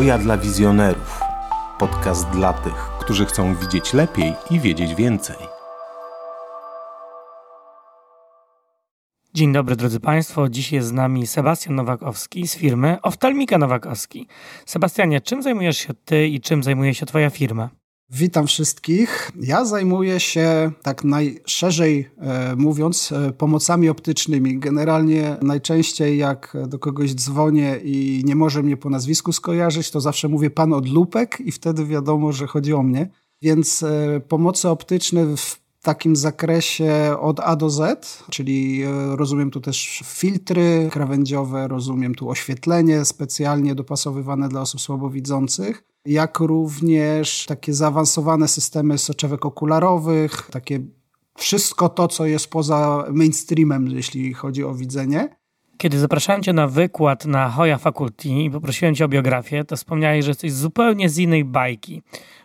Hoja dla wizjonerów. Podcast dla tych, którzy chcą widzieć lepiej i wiedzieć więcej. Dzień dobry drodzy Państwo. Dziś jest z nami Sebastian Nowakowski z firmy Oftalmika Nowakowski. Sebastianie, czym zajmujesz się Ty i czym zajmuje się Twoja firma? Witam wszystkich. Ja zajmuję się, tak najszerzej e, mówiąc, e, pomocami optycznymi. Generalnie najczęściej jak do kogoś dzwonię i nie może mnie po nazwisku skojarzyć, to zawsze mówię pan od lupek i wtedy wiadomo, że chodzi o mnie. Więc e, pomocy optyczne w takim zakresie od A do Z, czyli rozumiem tu też filtry krawędziowe, rozumiem tu oświetlenie specjalnie dopasowywane dla osób słabowidzących jak również takie zaawansowane systemy soczewek okularowych, takie wszystko to, co jest poza mainstreamem, jeśli chodzi o widzenie. Kiedy zapraszałem Cię na wykład na Hoya Faculty i poprosiłem Cię o biografię, to wspomniałeś, że jesteś zupełnie z innej bajki,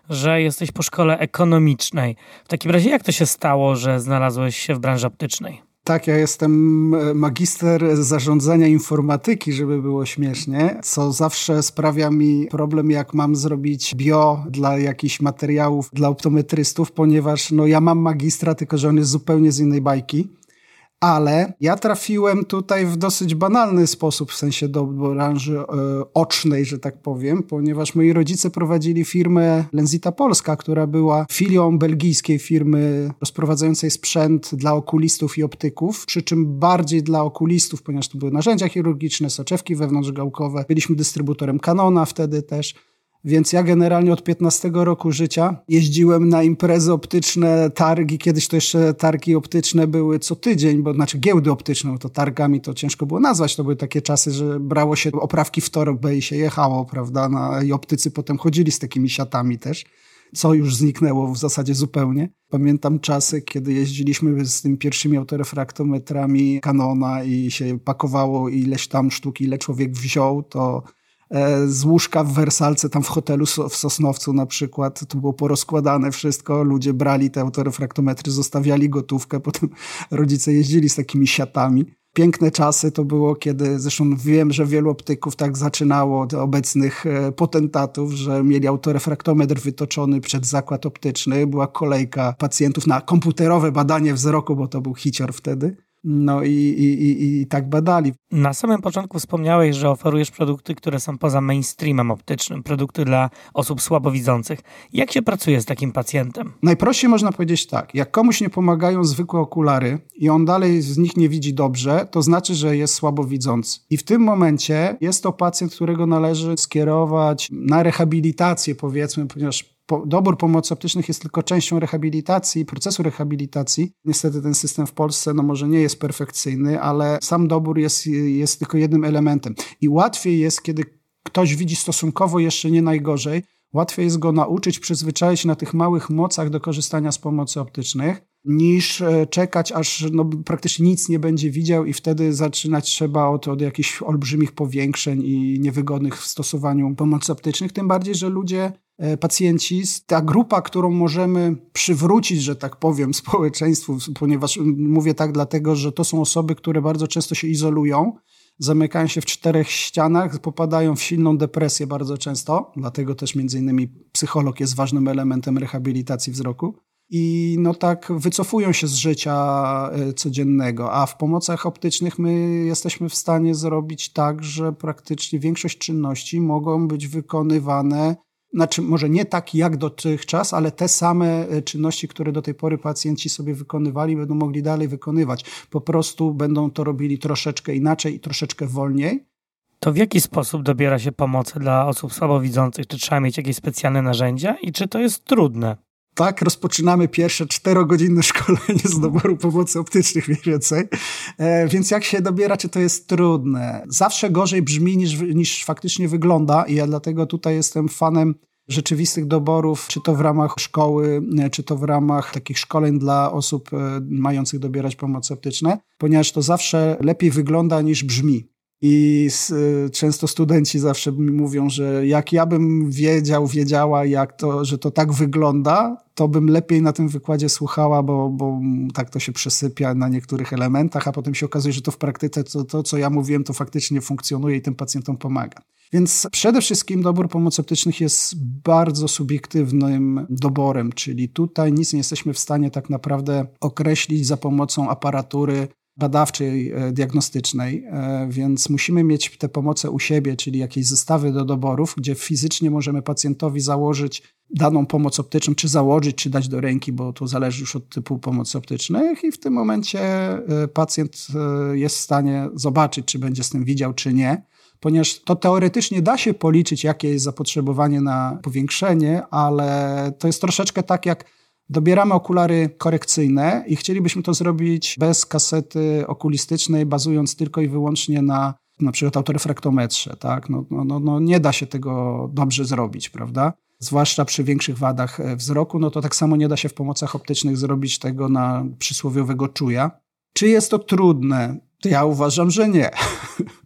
że jesteś po szkole ekonomicznej. W takim razie jak to się stało, że znalazłeś się w branży optycznej? Tak, ja jestem e, magister zarządzania informatyki, żeby było śmiesznie, co zawsze sprawia mi problem, jak mam zrobić bio dla jakichś materiałów dla optometrystów, ponieważ no, ja mam magistra, tylko że on jest zupełnie z innej bajki ale ja trafiłem tutaj w dosyć banalny sposób, w sensie do branży e, ocznej, że tak powiem, ponieważ moi rodzice prowadzili firmę Lenzita Polska, która była filią belgijskiej firmy rozprowadzającej sprzęt dla okulistów i optyków, przy czym bardziej dla okulistów, ponieważ to były narzędzia chirurgiczne, soczewki wewnątrzgałkowe. Byliśmy dystrybutorem Canona wtedy też. Więc ja generalnie od 15 roku życia jeździłem na imprezy optyczne, targi. Kiedyś to jeszcze targi optyczne były co tydzień, bo znaczy giełdy optyczne, to targami to ciężko było nazwać. To były takie czasy, że brało się oprawki w torbę i się jechało, prawda? No, I optycy potem chodzili z takimi siatami też co już zniknęło w zasadzie zupełnie. Pamiętam czasy, kiedy jeździliśmy z tymi pierwszymi autorefraktometrami Canona i się pakowało ileś tam sztuki, ile człowiek wziął, to z łóżka w Wersalce, tam w hotelu w Sosnowcu na przykład, to było porozkładane wszystko, ludzie brali te autorefraktometry, zostawiali gotówkę, potem rodzice jeździli z takimi siatami. Piękne czasy to było, kiedy zresztą wiem, że wielu optyków tak zaczynało, obecnych e, potentatów, że mieli autorefraktometr wytoczony przed zakład optyczny, była kolejka pacjentów na komputerowe badanie wzroku, bo to był hicior wtedy. No i, i, i, i tak badali. Na samym początku wspomniałeś, że oferujesz produkty, które są poza mainstreamem optycznym, produkty dla osób słabowidzących. Jak się pracuje z takim pacjentem? Najprościej można powiedzieć tak. Jak komuś nie pomagają zwykłe okulary i on dalej z nich nie widzi dobrze, to znaczy, że jest słabowidzący. I w tym momencie jest to pacjent, którego należy skierować na rehabilitację, powiedzmy, ponieważ dobór pomocy optycznych jest tylko częścią rehabilitacji, procesu rehabilitacji. Niestety ten system w Polsce no może nie jest perfekcyjny, ale sam dobór jest, jest tylko jednym elementem. I łatwiej jest, kiedy ktoś widzi stosunkowo jeszcze nie najgorzej, łatwiej jest go nauczyć, przyzwyczaić na tych małych mocach do korzystania z pomocy optycznych, niż e, czekać, aż no, praktycznie nic nie będzie widział i wtedy zaczynać trzeba od, od jakichś olbrzymich powiększeń i niewygodnych w stosowaniu pomocy optycznych. Tym bardziej, że ludzie pacjenci, ta grupa, którą możemy przywrócić, że tak powiem, społeczeństwu, ponieważ mówię tak dlatego, że to są osoby, które bardzo często się izolują, zamykają się w czterech ścianach, popadają w silną depresję bardzo często, dlatego też między innymi psycholog jest ważnym elementem rehabilitacji wzroku. I no tak wycofują się z życia e, codziennego, a w pomocach optycznych my jesteśmy w stanie zrobić tak, że praktycznie większość czynności mogą być wykonywane znaczy może nie tak jak dotychczas, ale te same e, czynności, które do tej pory pacjenci sobie wykonywali, będą mogli dalej wykonywać. Po prostu będą to robili troszeczkę inaczej i troszeczkę wolniej. To w jaki sposób dobiera się pomocy dla osób słabowidzących? Czy trzeba mieć jakieś specjalne narzędzia i czy to jest trudne? Tak rozpoczynamy pierwsze czterogodzinne szkolenie z doboru pomocy optycznych mniej więcej. E, więc jak się dobiera, czy to jest trudne? Zawsze gorzej brzmi niż, niż faktycznie wygląda i ja dlatego tutaj jestem fanem rzeczywistych doborów, czy to w ramach szkoły, e, czy to w ramach takich szkoleń dla osób e, mających dobierać pomocy optyczne, ponieważ to zawsze lepiej wygląda niż brzmi. I y, często studenci zawsze mi mówią, że jak ja bym wiedział, wiedziała, jak to, że to tak wygląda, to bym lepiej na tym wykładzie słuchała, bo, bo tak to się przesypia na niektórych elementach, a potem się okazuje, że to w praktyce to, to, co ja mówiłem, to faktycznie funkcjonuje i tym pacjentom pomaga. Więc przede wszystkim dobór pomocy optycznych jest bardzo subiektywnym doborem, czyli tutaj nic nie jesteśmy w stanie tak naprawdę określić za pomocą aparatury badawczej, e, diagnostycznej, e, więc musimy mieć te pomoce u siebie, czyli jakieś zestawy do doborów, gdzie fizycznie możemy pacjentowi założyć daną pomoc optyczną, czy założyć, czy dać do ręki, bo to zależy już od typu pomocy optycznych. I w tym momencie e, pacjent jest w stanie zobaczyć, czy będzie z tym widział, czy nie ponieważ to teoretycznie da się policzyć, jakie jest zapotrzebowanie na powiększenie, ale to jest troszeczkę tak jak dobieramy okulary korekcyjne i chcielibyśmy to zrobić bez kasety okulistycznej, bazując tylko i wyłącznie na na przykład autorefraktometrze, tak? No, no, no, no nie da się tego dobrze zrobić, prawda? Zwłaszcza przy większych wadach e, wzroku, no to tak samo nie da się w pomocach optycznych zrobić tego na przysłowiowego czuja. Czy jest to trudne? Ja uważam, że nie.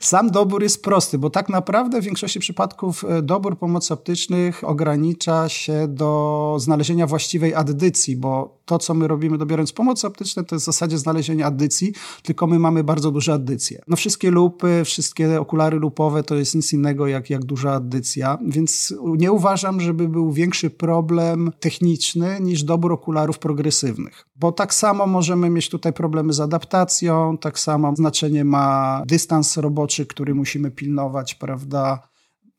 Sam dobór jest prosty, bo tak naprawdę w większości przypadków e, dobór pomocy optycznych ogranicza się do znalezienia właściwej addycji, bo to, co my robimy dobierając pomocy optyczne, to jest w zasadzie znalezienie addycji, tylko my mamy bardzo duże addycje. No wszystkie lupy, wszystkie okulary lupowe to jest nic innego jak, jak duża addycja, więc nie uważam, żeby był większy problem techniczny niż dobór okularów progresywnych. Bo tak samo możemy mieć tutaj problemy z adaptacją, tak samo znaczenie ma dystans roboczy, który musimy pilnować, prawda?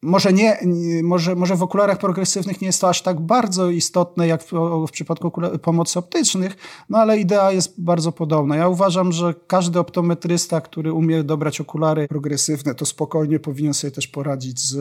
Może, nie, może, może w okularach progresywnych nie jest to aż tak bardzo istotne jak w, w przypadku pomocy optycznych, no ale idea jest bardzo podobna. Ja uważam, że każdy optometrysta, który umie dobrać okulary progresywne, to spokojnie powinien sobie też poradzić z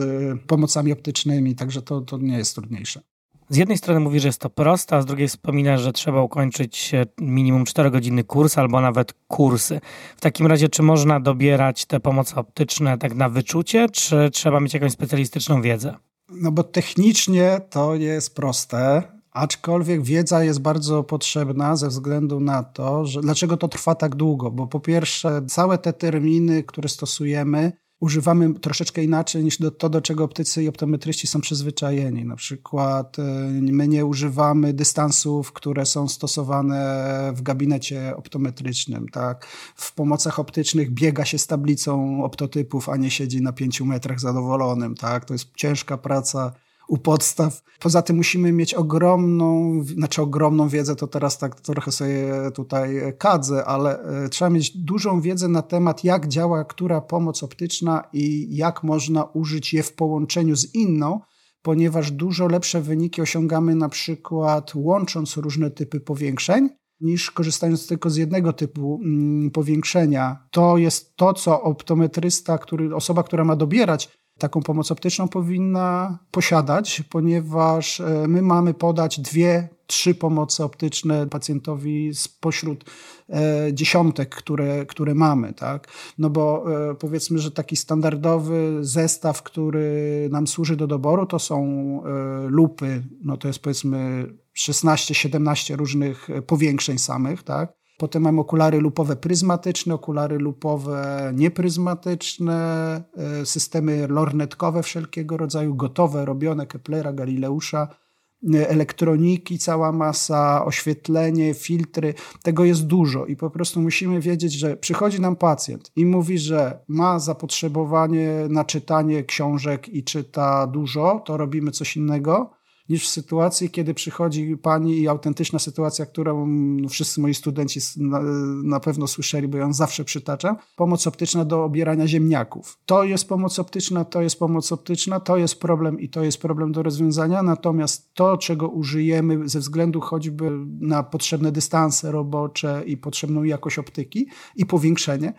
pomocami optycznymi, także to, to nie jest trudniejsze. Z jednej strony mówi, że jest to proste, a z drugiej wspomina, że trzeba ukończyć minimum 4 godziny kurs albo nawet kursy. W takim razie, czy można dobierać te pomoce optyczne tak na wyczucie, czy trzeba mieć jakąś specjalistyczną wiedzę? No bo technicznie to jest proste, aczkolwiek wiedza jest bardzo potrzebna ze względu na to, że dlaczego to trwa tak długo, bo po pierwsze całe te terminy, które stosujemy, używamy troszeczkę inaczej niż do, to, do czego optycy i optometryści są przyzwyczajeni. Na przykład e, my nie używamy dystansów, które są stosowane w gabinecie optometrycznym. Tak? W pomocach optycznych biega się z tablicą optotypów, a nie siedzi na pięciu metrach zadowolonym. Tak? To jest ciężka praca u podstaw. Poza tym musimy mieć ogromną, znaczy ogromną wiedzę, to teraz tak trochę sobie tutaj kadzę, ale e, trzeba mieć dużą wiedzę na temat, jak działa która pomoc optyczna i jak można użyć je w połączeniu z inną, ponieważ dużo lepsze wyniki osiągamy na przykład łącząc różne typy powiększeń, niż korzystając tylko z jednego typu mm, powiększenia. To jest to, co optometrysta, który, osoba, która ma dobierać taką pomoc optyczną powinna posiadać, ponieważ e, my mamy podać dwie, trzy pomocy optyczne pacjentowi spośród e, dziesiątek, które, które mamy. Tak? No bo e, powiedzmy, że taki standardowy zestaw, który nam służy do doboru, to są lupy, no to jest powiedzmy 16-17 różnych powiększeń samych, tak? Potem mamy okulary lupowe pryzmatyczne, okulary lupowe niepryzmatyczne, e, systemy lornetkowe wszelkiego rodzaju, gotowe, robione Keplera, Galileusza, e, elektroniki, cała masa, oświetlenie, filtry. Tego jest dużo i po prostu musimy wiedzieć, że przychodzi nam pacjent i mówi, że ma zapotrzebowanie na czytanie książek i czyta dużo, to robimy coś innego niż w sytuacji, kiedy przychodzi pani i autentyczna sytuacja, którą no, wszyscy moi studenci na, na, pewno słyszeli, bo ją zawsze przytaczam, pomoc optyczna do obierania ziemniaków. To jest pomoc optyczna, to jest pomoc optyczna, to jest problem i to jest problem do rozwiązania, natomiast to, czego użyjemy ze względu choćby na potrzebne dystanse robocze i potrzebną jakość optyki i powiększenie,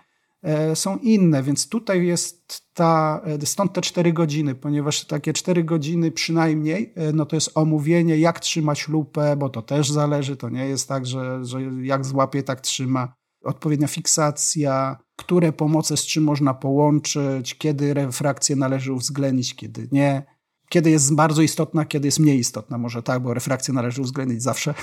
są inne, więc tutaj jest ta, e, stąd te cztery godziny, ponieważ takie cztery godziny przynajmniej, e, no to jest omówienie, jak trzymać lupę, bo to też zależy, to nie jest tak, że, że jak złapie, tak trzyma. Odpowiednia fiksacja, które pomoce z czym można połączyć, kiedy refrakcję należy uwzględnić, kiedy nie, kiedy jest bardzo istotna, kiedy jest mniej istotna, może tak, bo refrakcję należy uwzględnić zawsze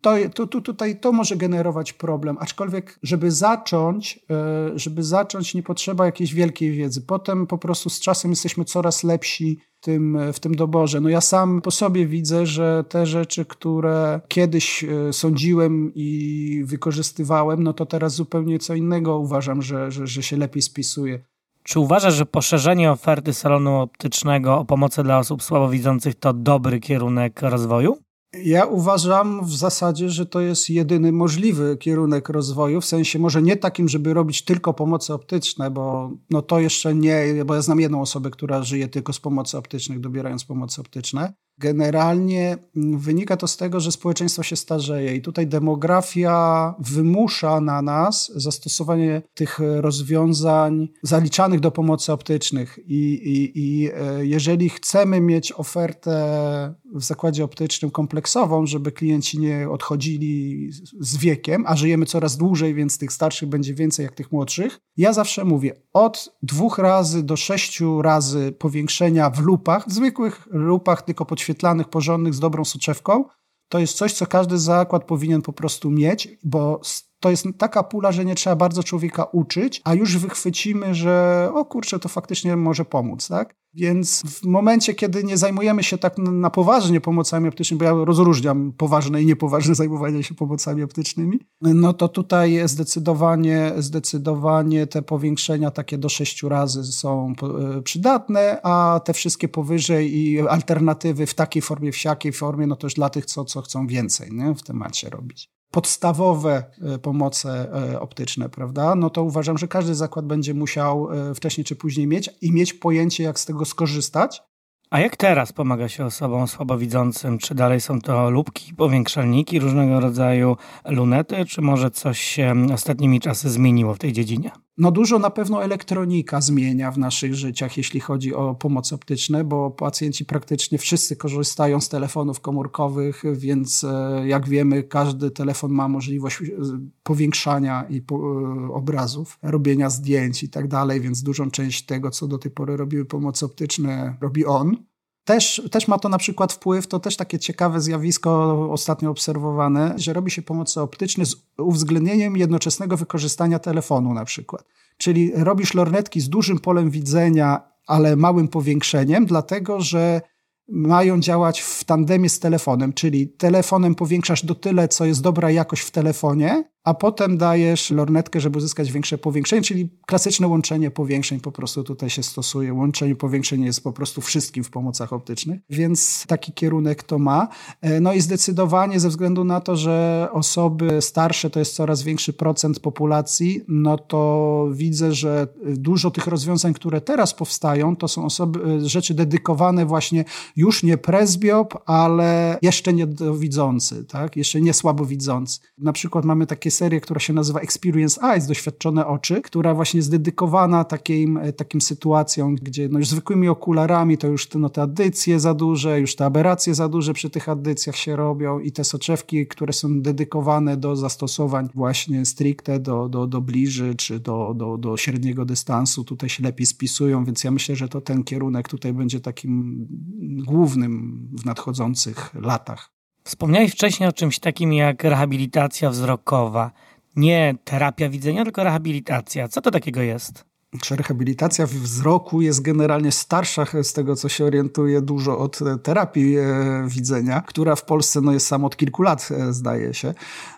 to, to, to, tutaj to może generować problem, aczkolwiek, żeby zacząć, e, żeby zacząć, nie potrzeba jakiejś wielkiej wiedzy. Potem po prostu z czasem jesteśmy coraz lepsi w tym, w tym doborze. No ja sam po sobie widzę, że te rzeczy, które kiedyś e, sądziłem i wykorzystywałem, no to teraz zupełnie co innego uważam, że, że, że się lepiej spisuje Czy uważasz, że poszerzenie oferty salonu optycznego o pomocy dla osób słabowidzących to dobry kierunek rozwoju? Ja uważam w zasadzie, że to jest jedyny możliwy kierunek rozwoju, w sensie może nie takim, żeby robić tylko pomocy optyczne, bo no to jeszcze nie, bo ja znam jedną osobę, która żyje tylko z pomocy optycznych, dobierając pomocy optyczne. Generalnie mm, wynika to z tego, że społeczeństwo się starzeje i tutaj demografia wymusza na nas zastosowanie tych rozwiązań zaliczanych do pomocy optycznych. I, i, i e, jeżeli chcemy mieć ofertę w zakładzie optycznym kompleksową, żeby klienci nie odchodzili z wiekiem, a żyjemy coraz dłużej, więc tych starszych będzie więcej jak tych młodszych, ja zawsze mówię od dwóch razy do sześciu razy powiększenia w lupach, w zwykłych lupach, tylko podświetlanych, porządnych, z dobrą soczewką, to jest coś, co każdy zakład powinien po prostu mieć, bo to jest taka pula, że nie trzeba bardzo człowieka uczyć, a już wychwycimy, że o kurczę, to faktycznie może pomóc, tak? Więc w momencie, kiedy nie zajmujemy się tak na poważnie pomocami optycznymi, bo ja rozróżniam poważne i niepoważne zajmowanie się pomocami optycznymi, no to tutaj zdecydowanie, zdecydowanie te powiększenia takie do sześciu razy są e, przydatne, a te wszystkie powyżej i alternatywy w takiej formie, w siakiej formie, no to już dla tych, co, co chcą więcej nie? w temacie robić podstawowe e, pomoce e, optyczne, prawda, no to uważam, że każdy zakład będzie musiał e, wcześniej czy później mieć i mieć pojęcie, jak z tego skorzystać. A jak teraz pomaga się osobom słabowidzącym? Czy dalej są to lubki, powiększalniki, różnego rodzaju lunety, czy może coś się ostatnimi czasy zmieniło w tej dziedzinie? No dużo na pewno elektronika zmienia w naszych życiach, jeśli chodzi o pomoc optyczną, bo pacjenci praktycznie wszyscy korzystają z telefonów komórkowych, więc e, jak wiemy, każdy telefon ma możliwość e, powiększania i e, obrazów, robienia zdjęć i tak dalej, więc dużą część tego, co do tej pory robiły pomocy optyczne, robi on. Też, też ma to na przykład wpływ, to też takie ciekawe zjawisko ostatnio obserwowane, że robi się pomocy optyczne z uwzględnieniem jednoczesnego wykorzystania telefonu na przykład. Czyli robisz lornetki z dużym polem widzenia, ale małym powiększeniem, dlatego że mają działać w tandemie z telefonem, czyli telefonem powiększasz do tyle, co jest dobra jakość w telefonie, a potem dajesz lornetkę, żeby uzyskać większe powiększenie, czyli klasyczne łączenie powiększeń po prostu tutaj się stosuje. Łączenie powiększeń jest po prostu wszystkim w pomocach optycznych, więc taki kierunek to ma. E, no i zdecydowanie ze względu na to, że osoby starsze to jest coraz większy procent populacji, no to widzę, że dużo tych rozwiązań, które teraz powstają, to są osoby, e, rzeczy dedykowane właśnie już nie presbiop, ale jeszcze niedowidzący, tak? jeszcze nie słabowidzący. Na przykład mamy takie serię, która się nazywa Experience Eyes, Doświadczone Oczy, która właśnie jest dedykowana takim, e, takim sytuacjom, gdzie no już zwykłymi okularami to już te, no, te za duże, już te aberracje za duże przy tych adycjach się robią i te soczewki, które są dedykowane do zastosowań właśnie stricte do, do, do bliży czy do, do, do średniego dystansu, tutaj się lepiej spisują, więc ja myślę, że to ten kierunek tutaj będzie takim głównym w nadchodzących latach. Wspomniałeś wcześniej o czymś takim jak rehabilitacja wzrokowa. Nie terapia widzenia, tylko rehabilitacja. Co to takiego jest? Rehabilitacja wzroku jest generalnie starsza, z tego co się orientuję, dużo od terapii e, widzenia, która w Polsce no, jest sam od kilku lat, e, zdaje się,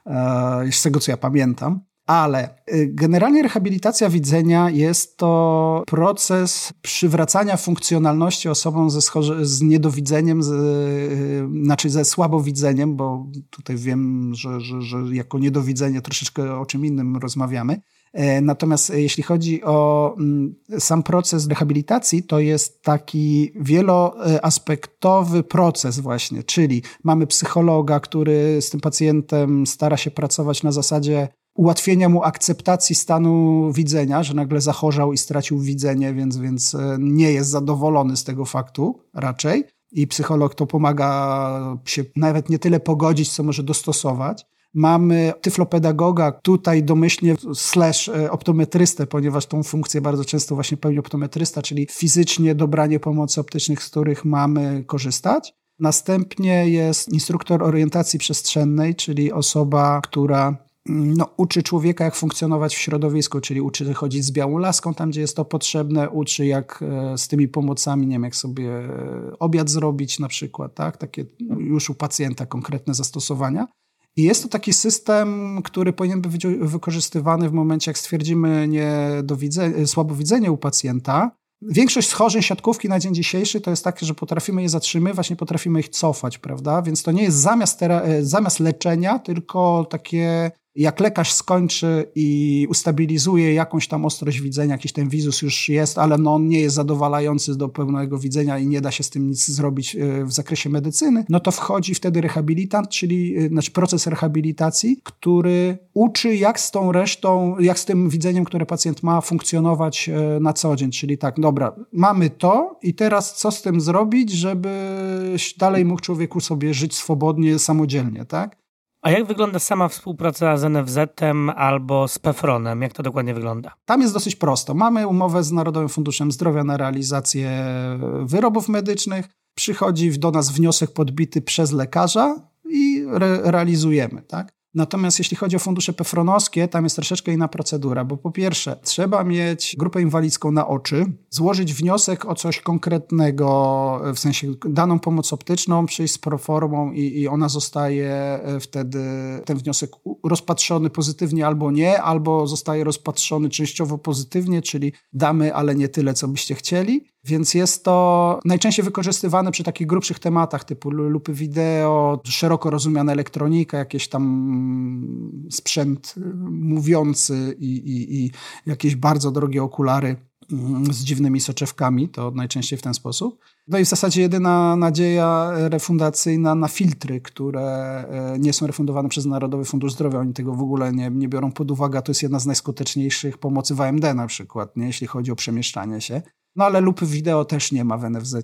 e, z tego co ja pamiętam. Ale y, generalnie rehabilitacja widzenia jest to proces przywracania funkcjonalności osobom ze, z niedowidzeniem, z, y, znaczy ze słabowidzeniem, bo tutaj wiem, że, że, że jako niedowidzenie troszeczkę o czym innym rozmawiamy. E, natomiast jeśli chodzi o mm, sam proces rehabilitacji, to jest taki wieloaspektowy proces właśnie, czyli mamy psychologa, który z tym pacjentem stara się pracować na zasadzie ułatwienia mu akceptacji stanu widzenia, że nagle zachorzał i stracił widzenie, więc, więc e, nie jest zadowolony z tego faktu raczej. I psycholog to pomaga się nawet nie tyle pogodzić, co może dostosować. Mamy tyflopedagoga, tutaj domyślnie slash e, optometrystę, ponieważ tą funkcję bardzo często właśnie pełni optometrysta, czyli fizycznie dobranie pomocy optycznych, z których mamy korzystać. Następnie jest instruktor orientacji przestrzennej, czyli osoba, która no, uczy człowieka, jak funkcjonować w środowisku, czyli uczy chodzić z białą laską tam, gdzie jest to potrzebne, uczy jak e, z tymi pomocami, nie wiem, jak sobie e, obiad zrobić na przykład, tak? Takie już u pacjenta konkretne zastosowania. I jest to taki system, który powinien być wykorzystywany w momencie, jak stwierdzimy słabowidzenie u pacjenta, Większość schorzeń siatkówki na dzień dzisiejszy to jest takie, że potrafimy je zatrzymywać, nie potrafimy ich cofać, prawda? Więc to nie jest zamiast, e, zamiast leczenia, tylko takie jak lekarz skończy i ustabilizuje jakąś tam ostrość widzenia, jakiś ten wizus już jest, ale no on nie jest zadowalający do pełnego widzenia i nie da się z tym nic zrobić e, w zakresie medycyny, no to wchodzi wtedy rehabilitant, czyli e, znaczy proces rehabilitacji, który uczy jak z tą resztą, jak z tym widzeniem, które pacjent ma, funkcjonować e, na co dzień. Czyli tak, dobra, mamy to i teraz co z tym zrobić, żeby dalej mógł człowieku sobie żyć swobodnie, samodzielnie, tak? A jak wygląda sama współpraca z NFZ-em albo z PEFRONem? Jak to dokładnie wygląda? Tam jest dosyć prosto. Mamy umowę z Narodowym Funduszem Zdrowia na realizację wyrobów medycznych. Przychodzi do nas wniosek podbity przez lekarza i re realizujemy. Tak? Natomiast jeśli chodzi o fundusze pefronowskie, tam jest troszeczkę inna procedura, bo po pierwsze trzeba mieć grupę inwalidzką na oczy, złożyć wniosek o coś konkretnego, w sensie daną pomoc optyczną, przyjść z proformą i, i ona zostaje e, wtedy, ten wniosek rozpatrzony pozytywnie albo nie, albo zostaje rozpatrzony częściowo pozytywnie, czyli damy, ale nie tyle, co byście chcieli. Więc jest to najczęściej wykorzystywane przy takich grubszych tematach typu lupy wideo, szeroko rozumiana elektronika, jakieś tam sprzęt y, mówiący i, i, i jakieś bardzo drogie okulary mm, z dziwnymi soczewkami, to najczęściej w ten sposób. No i w zasadzie jedyna nadzieja refundacyjna na filtry, które e, nie są refundowane przez Narodowy Fundusz Zdrowia. Oni tego w ogóle nie, nie biorą pod uwagę. To jest jedna z najskuteczniejszych pomocy w AMD na przykład, nie? jeśli chodzi o przemieszczanie się. No ale lupy wideo też nie ma w NFZ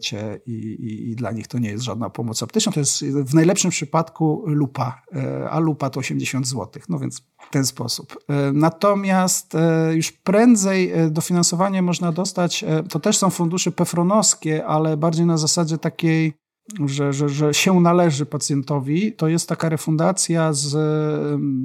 i, i, i, dla nich to nie jest żadna pomoc optyczna. To jest w najlepszym przypadku lupa, e, a lupa to 80 zł. No więc w ten sposób. E, natomiast e, już prędzej dofinansowanie można dostać, to też są fundusze pefronowskie, ale bardziej na zasadzie takiej że, że, że się należy pacjentowi, to jest taka refundacja z,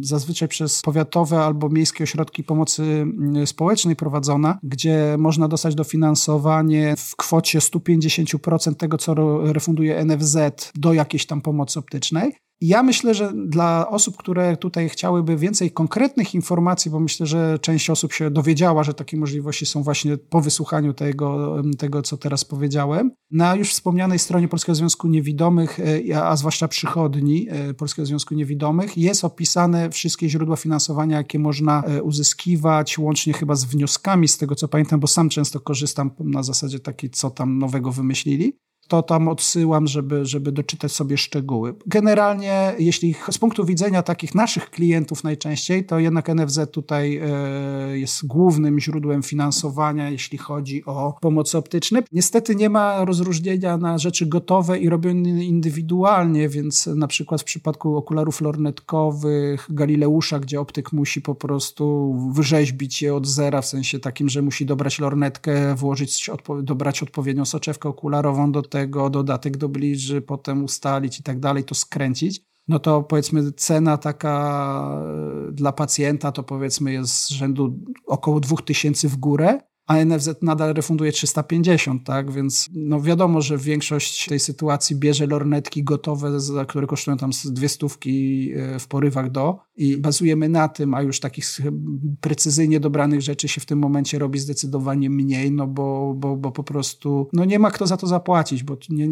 zazwyczaj przez powiatowe albo miejskie ośrodki pomocy mm, społecznej prowadzona, gdzie można dostać dofinansowanie w kwocie 150% tego, co refunduje NFZ do jakiejś tam pomocy optycznej. Ja myślę, że dla osób, które tutaj chciałyby więcej konkretnych informacji, bo myślę, że część osób się dowiedziała, że takie możliwości są właśnie po wysłuchaniu tego, tego co teraz powiedziałem, na już wspomnianej stronie Polskiego Związku Niewidomych, e, a zwłaszcza przychodni e, Polskiego Związku Niewidomych, jest opisane wszystkie źródła finansowania, jakie można e, uzyskiwać, łącznie chyba z wnioskami, z tego co pamiętam, bo sam często korzystam na zasadzie takiej, co tam nowego wymyślili to tam odsyłam, żeby, żeby doczytać sobie szczegóły. Generalnie, jeśli z punktu widzenia takich naszych klientów najczęściej, to jednak NFZ tutaj e, jest głównym źródłem finansowania, jeśli chodzi o pomoc optyczne. Niestety nie ma rozróżnienia na rzeczy gotowe i robione indywidualnie, więc na przykład w przypadku okularów lornetkowych, Galileusza, gdzie optyk musi po prostu wyrzeźbić je od zera, w sensie takim, że musi dobrać lornetkę, włożyć, dobrać odpowiednią soczewkę okularową do tego, tego, dodatek do bliży, potem ustalić i tak dalej, to skręcić, no to powiedzmy cena taka e, dla pacjenta to powiedzmy jest z rzędu około 2000 w górę, a NFZ nadal refunduje 350, tak? Więc no wiadomo, że większość tej sytuacji bierze lornetki gotowe, które kosztują tam dwie stówki e, w porywach do i bazujemy na tym, a już takich precyzyjnie dobranych rzeczy się w tym momencie robi zdecydowanie mniej, no bo, bo, bo po prostu no nie ma kto za to zapłacić, bo nie,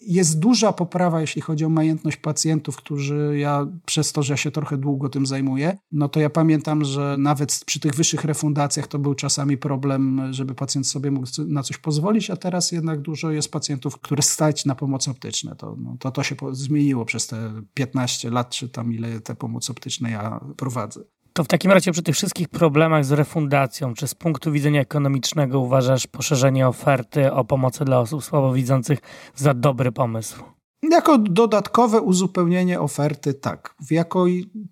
jest duża poprawa, jeśli chodzi o majętność pacjentów, którzy ja przez to, że ja się trochę długo tym zajmuję, no to ja pamiętam, że nawet przy tych wyższych refundacjach to był czasami problem żeby pacjent sobie mógł na coś pozwolić, a teraz jednak dużo jest pacjentów, które stać na pomoc optyczne. To, no, to, to się zmieniło przez te 15 lat, czy tam ile te pomoc optyczne ja prowadzę. To w takim razie przy tych wszystkich problemach z refundacją, czy z punktu widzenia ekonomicznego uważasz poszerzenie oferty o pomocy dla osób słabowidzących za dobry pomysł? Jako dodatkowe uzupełnienie oferty, tak. Jako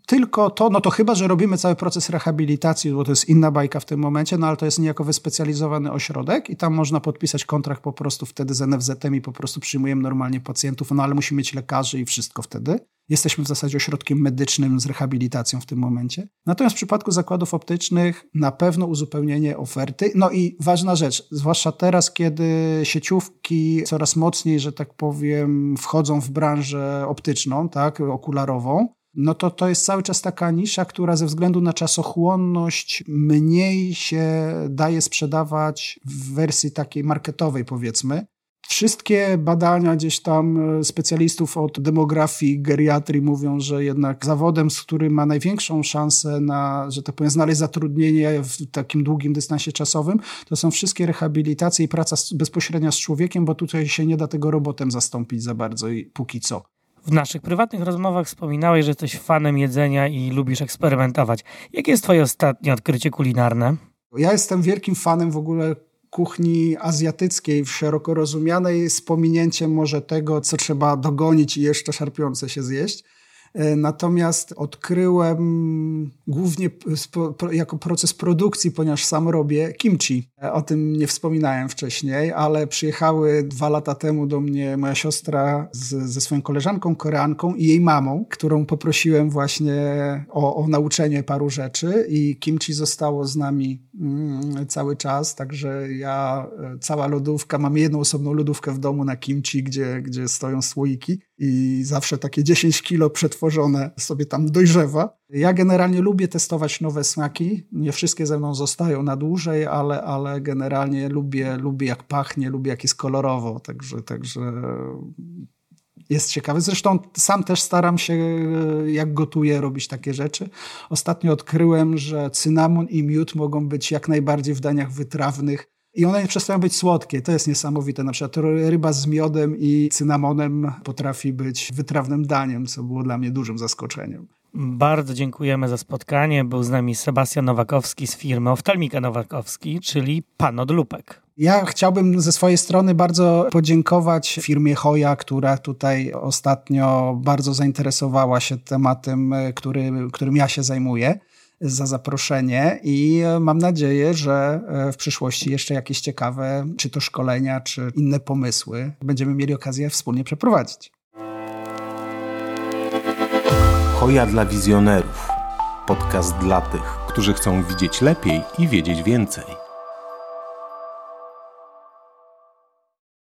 tylko to, no to chyba, że robimy cały proces rehabilitacji, bo to jest inna bajka w tym momencie, no ale to jest niejako wyspecjalizowany ośrodek i tam można podpisać kontrakt po prostu wtedy z NFZ-em i po prostu przyjmujemy normalnie pacjentów, no ale musimy mieć lekarzy i wszystko wtedy. Jesteśmy w zasadzie ośrodkiem medycznym z rehabilitacją w tym momencie. Natomiast w przypadku zakładów optycznych na pewno uzupełnienie oferty. No i ważna rzecz, zwłaszcza teraz, kiedy sieciówki coraz mocniej, że tak powiem, wchodzą w branżę optyczną, tak, okularową, no to to jest cały czas taka nisza, która ze względu na czasochłonność mniej się daje sprzedawać w wersji takiej marketowej, powiedzmy. Wszystkie badania gdzieś tam e, specjalistów od demografii, geriatrii mówią, że jednak zawodem, z którym ma największą szansę na, że tak powiem, znaleźć zatrudnienie w takim długim dystansie czasowym, to są wszystkie rehabilitacje i praca bezpośrednia z człowiekiem, bo tutaj się nie da tego robotem zastąpić za bardzo i póki co. W naszych prywatnych rozmowach wspominałeś, że jesteś fanem jedzenia i lubisz eksperymentować. Jakie jest twoje ostatnie odkrycie kulinarne? Ja jestem wielkim fanem w ogóle kuchni azjatyckiej, szeroko rozumianej, z pominięciem może tego, co trzeba dogonić i jeszcze szarpiące się zjeść. E, natomiast odkryłem głównie jako proces produkcji, ponieważ sam robię kimchi. E, o tym nie wspominałem wcześniej, ale przyjechały dwa lata temu do mnie moja siostra z, ze swoją koleżanką koreanką i jej mamą, którą poprosiłem właśnie o, o nauczenie paru rzeczy i kimchi zostało z nami cały czas, także ja, e, cała lodówka, mam jedną osobną lodówkę w domu na kimchi, gdzie, gdzie stoją słoiki i zawsze takie 10 kilo przetworzone sobie tam dojrzewa. Ja generalnie lubię testować nowe smaki. Nie wszystkie ze mną zostają na dłużej, ale, ale generalnie lubię, lubię jak pachnie, lubię jak jest kolorowo, także, także jest ciekawe. Zresztą sam też staram się, jak gotuję, robić takie rzeczy. Ostatnio odkryłem, że cynamon i miód mogą być jak najbardziej w daniach wytrawnych i one przestają być słodkie. To jest niesamowite. Na przykład ryba z miodem i cynamonem potrafi być wytrawnym daniem, co było dla mnie dużym zaskoczeniem. Bardzo dziękujemy za spotkanie. Był z nami Sebastian Nowakowski z firmy Oftalmika Nowakowski, czyli pan od lupek. Ja chciałbym ze swojej strony bardzo podziękować firmie Hoja, która tutaj ostatnio bardzo zainteresowała się tematem, który, którym ja się zajmuję za zaproszenie i mam nadzieję, że e, w przyszłości jeszcze jakieś ciekawe, czy to szkolenia, czy inne pomysły będziemy mieli okazję wspólnie przeprowadzić. Hoja dla wizjonerów. Podcast dla tych, którzy chcą widzieć lepiej i wiedzieć więcej.